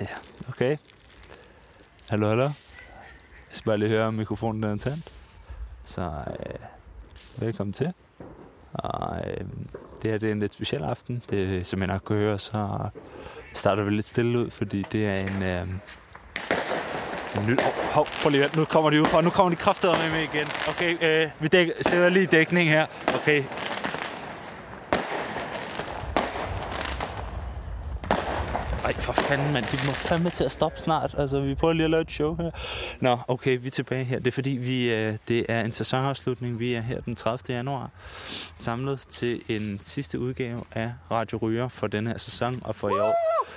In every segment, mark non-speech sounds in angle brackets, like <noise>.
Ja, okay. Hallo, hallo. Jeg skal bare lige høre, om mikrofonen er tændt. Så øh, velkommen til. Og øh, det her det er en lidt speciel aften. Det, som jeg nok kunne høre, så starter vi lidt stille ud, fordi det er en... Øh, en ny, oh, hov, prøv lige Nu kommer de ud fra. Nu kommer de kraftigt med mig igen. Okay, øh, vi dæk, sætter lige dækning her. Okay, Ej, for fanden, mand. De må fandme til at stoppe snart. Altså, vi prøver lige at lave et show her. Nå, okay, vi er tilbage her. Det er fordi, vi, øh, det er en sæsonafslutning. Vi er her den 30. januar samlet til en sidste udgave af Radio Ryger for denne her sæson og for i år.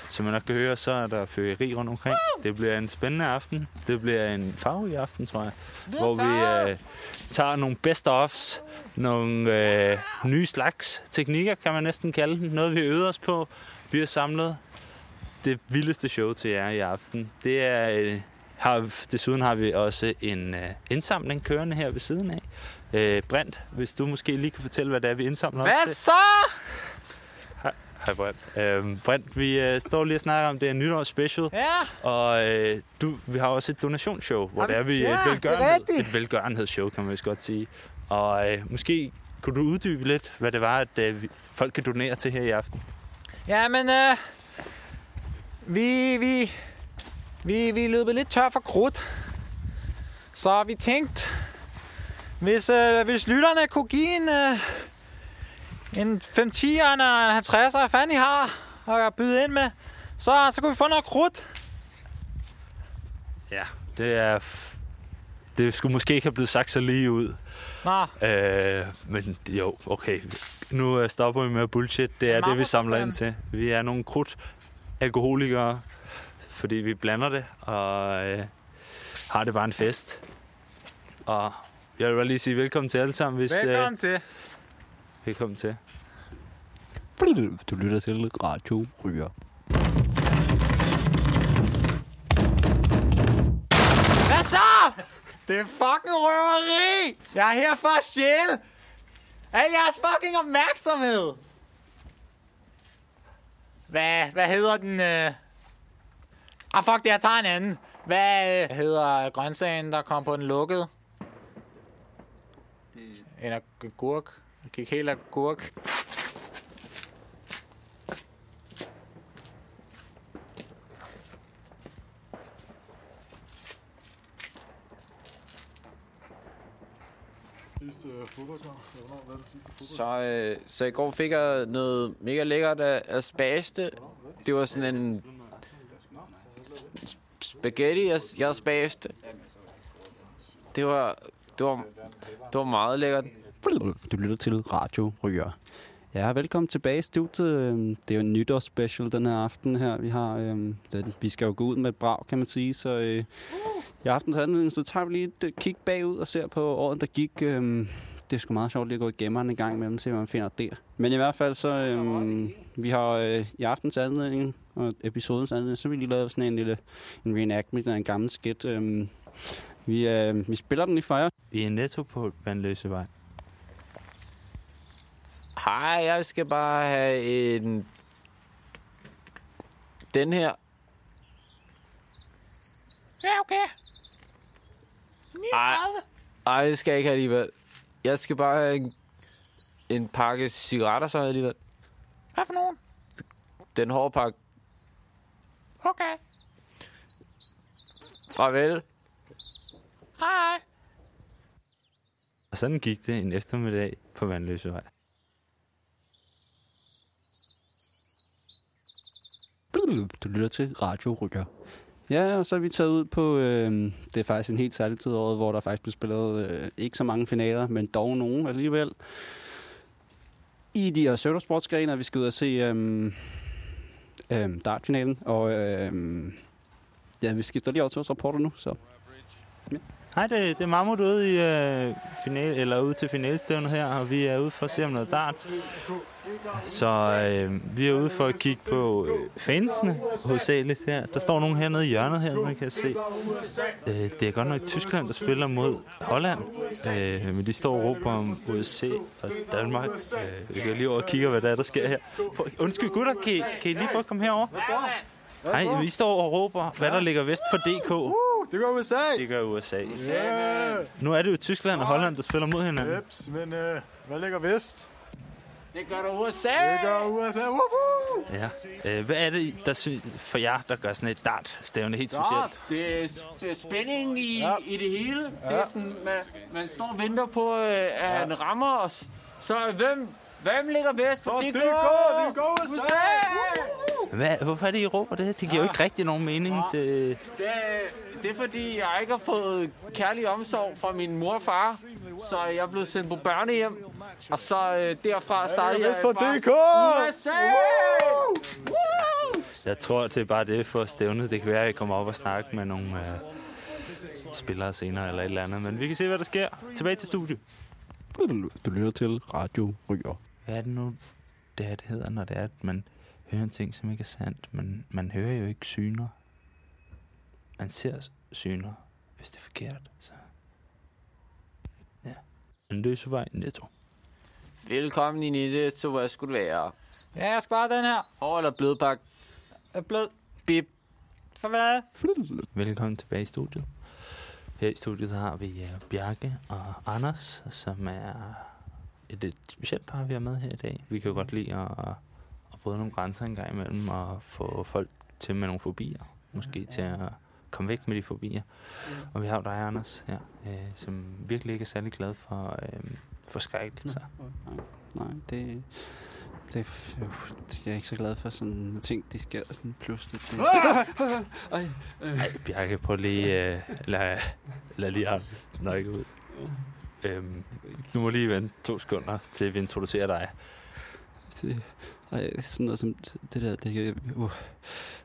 Som man nok kan høre, så er der fyreri rundt omkring. Det bliver en spændende aften. Det bliver en farverig aften, tror jeg. Hvor vi øh, tager nogle best-offs, nogle øh, nye slags teknikker, kan man næsten kalde dem. Noget, vi øver os på. Vi har samlet det vildeste show til jer i aften. Det er, øh, har, desuden har vi også en øh, indsamling kørende her ved siden af. Øh, Brent, hvis du måske lige kan fortælle, hvad det er, vi indsamler Hvad også til. så? Hej Brent. Øh, Brent, vi øh, står lige og snakker om, det er nytårs special. Ja, Og øh, du, vi har også et donationsshow, hvor vi? det er vi Ja, et, det er velgørenhed, et velgørenhedsshow, kan man vist godt sige. Og øh, måske kunne du uddybe lidt, hvad det var, at øh, folk kan donere til her i aften. ja men øh, vi, vi, vi, vi løbet lidt tør for krudt. Så vi tænkte, hvis, øh, hvis lytterne kunne give en, øh, en 5 10'er og en 50'er, hvad fanden I har at byde ind med, så, så kunne vi få noget krudt. Ja, det er... Det skulle måske ikke have blevet sagt så lige ud. Nå, Øh, men jo, okay. Nu øh, stopper vi med bullshit. Det er det, vi samler ind til. Vi er nogle krudt alkoholikere, fordi vi blander det, og øh, har det bare en fest. Og jeg vil bare lige sige velkommen til alle sammen. Hvis, velkommen til. Øh, velkommen til. Du lytter til Radio Ryger. Hvad så? Det er fucking røveri! Jeg er her for at stjæle al jeres fucking opmærksomhed! Hvad, hvad hedder den? Øh... Ah, fuck det, jeg tager en anden. Hvad øh, hedder grøntsagen, der kom på den lukkede? En agurk. Jeg gik helt agurk. Sidste fodboldkamp? Hvornår var det sidste fodbold? Så, øh, så i går fik jeg noget mega lækkert af, af spaste. Det var sådan en spaghetti, jeg, jeg spaste. Det var, det var, det var meget lækkert. Du lytter til Radio Ryger. Ja, velkommen tilbage i studiet. Øhm, Det er jo en nytårsspecial den her aften her. Vi har, øhm, den, vi skal jo gå ud med et brag, kan man sige. Så øh, i aftens anledning, så tager vi lige et øh, kig bagud og ser på året, der gik. Øhm, det er sgu meget sjovt lige at gå i gemmeren en gang imellem, se hvad man finder der. Men i hvert fald så, øhm, vi har øh, i aftens anledning og episodens anledning, så har vi lige lavet sådan en lille en reenactment af en gammel skit. Øhm, vi, øh, vi spiller den lige for jer. Vi er netto på Vandløsevej. Hej, jeg skal bare have en... Den her. Ja, okay. Ej, ej, det skal jeg ikke have alligevel. Jeg skal bare have en, en pakke cigaretter så alligevel. Hvad for nogen? Den hårde pakke. Okay. Farvel. Hej. Og sådan gik det en eftermiddag på Vandløsevej. Du lytter til Radio Ryger. Ja, og så er vi taget ud på, øh, det er faktisk en helt særlig tid af året, hvor der faktisk bliver spillet øh, ikke så mange finaler, men dog nogen alligevel. I de her pseudosportsgrene, vi skal ud og se øh, øh, dartfinalen, og øh, ja, vi skifter lige over til vores rapporter nu, så Hej, det, det er Mahmoud ude, i, øh, final, eller ude til finalstævnet her, og vi er ude for at se om noget dart. Så øh, vi er ude for at kigge på øh, fansene, hovedsageligt her. Der står nogen hernede i hjørnet her, man kan se. Øh, det er godt nok Tyskland, der spiller mod Holland, øh, men de står og råber om USA og Danmark. Øh, vi kan lige over og kigge, hvad der er, der sker her. Undskyld gutter, kan I, kan I lige prøve at komme herover? Nej, vi står og råber, hvad der ligger vest for DK. Det går USA! Det gør USA. Yeah. Nu er det jo Tyskland og Holland, der spiller mod hinanden. Jeps, men øh, hvad ligger vest? Det gør du USA! Det gør USA. Woohoo! Ja. Øh, hvad er det der sy- for jer, der gør sådan et dart-stævne helt specielt? Det er, det er spænding i, Ja. ja. i det hele. Det er sådan, man, man står og venter på, øh, at ja. han rammer os. Så hvem, hvem ligger vest for For det det går? går, det går USA! Hvad, hvorfor er det, I råber det? Det giver jo ikke rigtig nogen mening til... Det, det er fordi, jeg ikke har fået kærlig omsorg fra min mor og far. Så jeg er blevet sendt på børnehjem. Og så øh, derfra startede jeg for DK! USA! Jeg tror, det er bare det for stævnet. Det kan være, at jeg kommer op og snakke med nogle øh, spillere senere eller et eller andet. Men vi kan se, hvad der sker. Tilbage til studiet. Du lytter til Radio Ryger. Hvad er det nu, det her det hedder, når det er, at man hører en ting, som ikke er sandt? Men man hører jo ikke syner. Man ser syner, hvis det er forkert. Så. Ja. En løsevej netto. Velkommen ind i det, så hvad skulle det være? Ja, jeg skal bare den her. Over eller blødpak? Er blød. Bip. For hvad? Velkommen tilbage i studiet. Her i studiet har vi uh, Bjarke og Anders, som er et, et specielt par, vi har med her i dag. Vi kan jo godt lide at bryde nogle grænser en gang imellem og få folk til med nogle fobier. Måske til at komme væk med de fobier. Og vi har jo dig, Anders, her, øh, som virkelig ikke er særlig glad for øh, forskrækkelser. Nej, nej, det, det, øh, det, jeg er ikke så glad for sådan når ting, de sker sådan pludselig. Det, Ej, øh, Nej, Bjarke, prøv lige øh, lad, lad lige Anders nøje ud. Øhm, du må lige vente to sekunder, til vi introducerer dig. det, ej, sådan noget som det der, det kan, uh,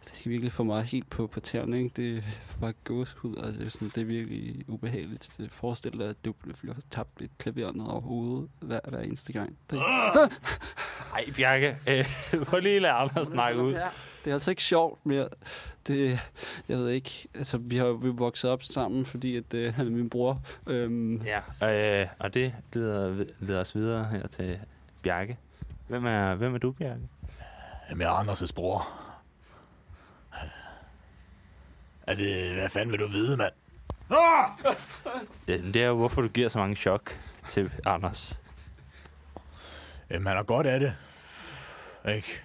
det kan virkelig få mig helt på, på tæerne, ikke? Det får bare gåshud, og det er, sådan, det er virkelig ubehageligt. Det Forestil dig, at du bliver tabt et klaver ned over hovedet hver, hver eneste gang. Det, Ej, Bjarke, <laughs> øh, prøv lige lade Anders snakke ud. Det er altså ikke sjovt mere. Det, jeg ved ikke, altså vi har vi vokset op sammen, fordi at, øh, han er min bror. Øhm, Ja, øh, og det leder, leder os videre her til Bjarke. Hvem er, hvem er du, Bjarke? Jamen, jeg er Anders' bror. Er det, hvad fanden vil du vide, mand? Ja, det er jo, hvorfor du giver så mange chok til Anders. Jamen, han har godt af det. Ikke?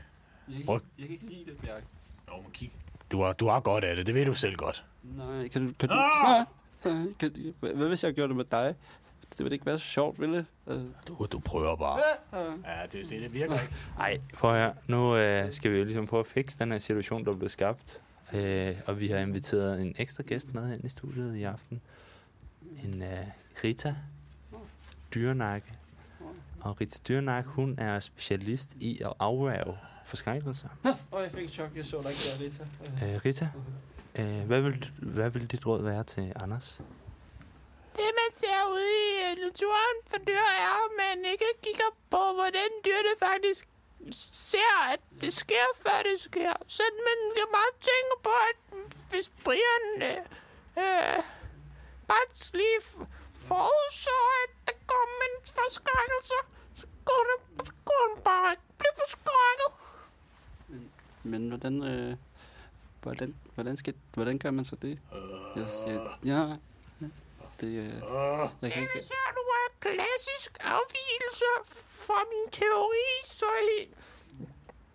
jeg, Prøv- jeg kan ikke lide det, Bjarke. Jo, men kig. Du har, du har godt af det, det ved du selv godt. Nej, kan du... Kan du ah! <laughs> kan, du- hvad hvad hvis jeg gjorde det med dig? Det ville ikke være så sjovt, ville det? Øh, Du, du prøver bare. Ja, det, se, det virker ikke. Ej, prøv høre. Nu øh, skal vi jo ligesom prøve at fikse den her situation, der er blevet skabt. Øh, og vi har inviteret en ekstra gæst med ind i studiet i aften. En øh, Rita Dyrenakke. Og Rita Dyrenakke, hun er specialist i at afværge forskrækkelser. Åh, jeg fik chok. Jeg så dig ikke der, Rita. Øh, Rita, øh, hvad, vil, hvad vil dit råd være til Anders? Det, ser ude i øh, naturen for dyr, er, at man ikke kigger på, hvordan dyrene faktisk ser, at det sker, før det sker. Så man skal bare tænke på, at hvis Brian øh, øh, bare lige forudså, at der kom en forskrækkelse, så kunne han, så går bare ikke blive forskrækket. Men men hvordan... Øh, hvordan, hvordan, skal, hvordan gør man så det? Jeg, siger, ja, det... Øh, jeg kan ikke... Det ser du er klassisk afvielse fra min teori, så, I,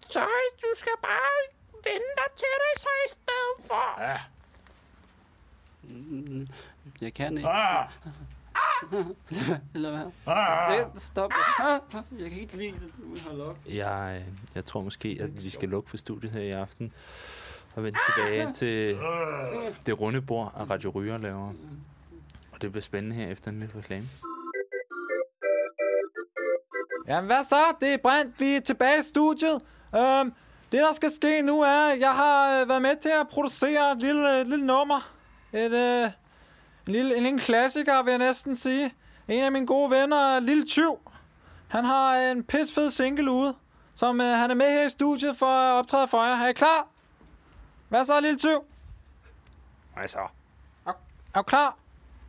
så du skal bare vende dig til det så i stedet for. Ja. Mm, Jeg kan ikke. Ah! Eller hvad? Ah! Øh, Stop. Ah, Jeg kan ikke lide må jeg øh, jeg tror måske, at vi skal lukke for studiet her i aften. Og vende tilbage til det runde bord, af Radio Ryger laver. Og det bliver spændende her efter en lille reklame. Jamen hvad så? Det er Brent. Vi er tilbage i studiet. Øhm, det der skal ske nu er, at jeg har øh, været med til at producere et lille, et lille nummer. Et, øh, en, lille, en lille klassiker, vil jeg næsten sige. En af mine gode venner, Lille Tyv. Han har en pisfed single ude, som øh, han er med her i studiet for at optræde for jer. Er I klar? Hvad så, Lille Tyv? Hvad så? Er du klar?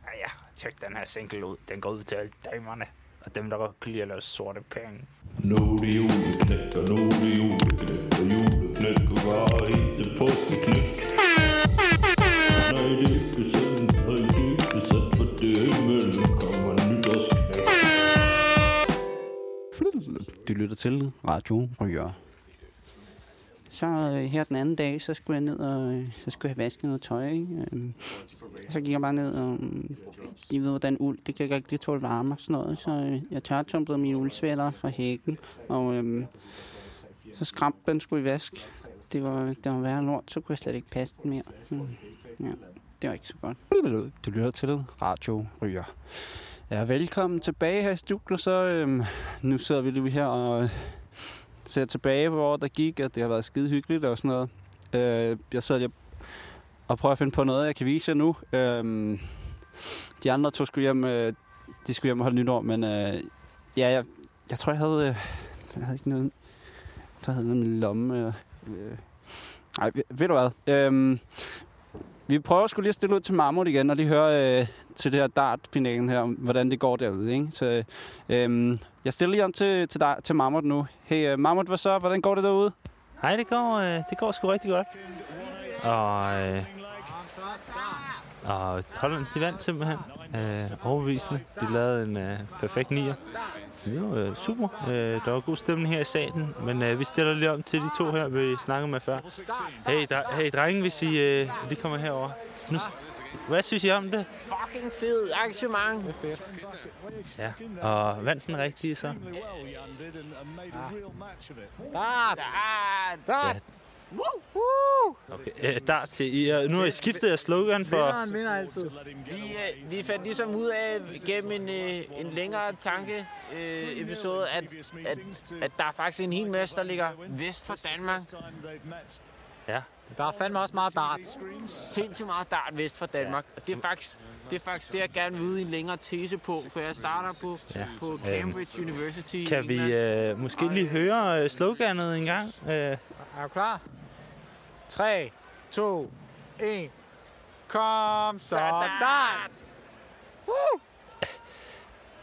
Ja, ja, tjek den her single ud. Den går ud til alle damerne. Og dem, der godt kan lide at lave sorte penge. Nu er det juleknæk, og nu er det juleknæk, og julet påskeknæk var helt påskeknæk. I det er sådan, når i det er sådan, for det imellem kommer nytårsknæk. Du lytter til Radio Røger. Så øh, her den anden dag, så skulle jeg ned og øh, så skulle jeg vaske noget tøj. Ikke? Øh, så gik jeg bare ned og de ved, hvordan uld, det kan ikke rigtig tåle varme og sådan noget. Så øh, jeg tørtumplede mine uldsvætter fra hækken, og øh, så skræmte den skulle i vask. Det var, det var værre lort, så kunne jeg slet ikke passe den mere. Mm, ja, det var ikke så godt. Du lytter til Radio Ryger. Ja, velkommen tilbage her i studiet. Så øh, nu sidder vi lige her og øh, ser tilbage på året, der gik, at det har været skide hyggeligt og sådan noget. Øh, jeg sidder lige og prøver at finde på noget, jeg kan vise jer nu. Øh, de andre to skulle hjem, øh, de skulle hjem og holde nytår, men øh, ja, jeg, jeg tror, jeg havde, øh, jeg havde ikke noget, jeg tror, jeg havde noget med lomme. Øh, øh. Ej, ved, ved du hvad? Øh, vi prøver skulle lige at stille ud til Marmot igen, og lige høre øh, til det her dart-finalen her, hvordan det går derude. Ikke? Så øh, jeg stiller lige om til, til, dig, til Marmot nu. Hey, øh, uh, Marmot, hvad så? Hvordan går det derude? Hej, det går, øh, det går sgu rigtig godt. Og, øh, og Holland, de vandt simpelthen. Øh, overbevisende. De lavede en øh, perfekt nier. Så det var øh, super. Øh, der var god stemning her i salen, men øh, vi stiller lige om til de to her, vi snakkede med før. Hey, dre- hey drenge, hvis I øh, lige kommer herover. Nu, hvad synes I om det? Fucking fed arrangement. Ja, og vandt den rigtige så? Dart! Ja. Okay, øh, der til I. er- Nu har I skiftet jeres slogan for... Vinderen vinder altid. Vi, øh, vi fandt ligesom ud af gennem en, øh, en længere tanke øh, episode, at, at, at der er faktisk en hel masse, der ligger vest for Danmark. Ja, Der er fandme også meget dart. Sindssygt meget dart vest for Danmark. Og det er faktisk det, er faktisk det jeg gerne vil vide en længere tese på, for jeg starter på, Ja. på Cambridge University. i kan vi øh, måske lige høre øh, sloganet en gang? Øh, Er du klar? 3, 2, 1. Kom så, dart!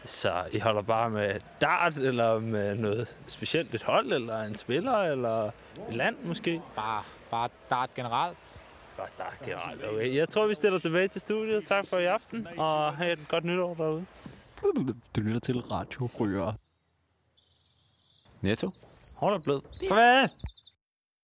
så I holder bare med dart, eller med noget specielt? Et hold, eller en spiller, eller et land måske? Bare, bare dart generelt. Bare dart generelt, okay. Jeg tror, vi stiller tilbage til studiet. Tak for i aften, og have et godt nytår derude. Du lytter til Radio Røger. Netto. Hold da blød. Farvel!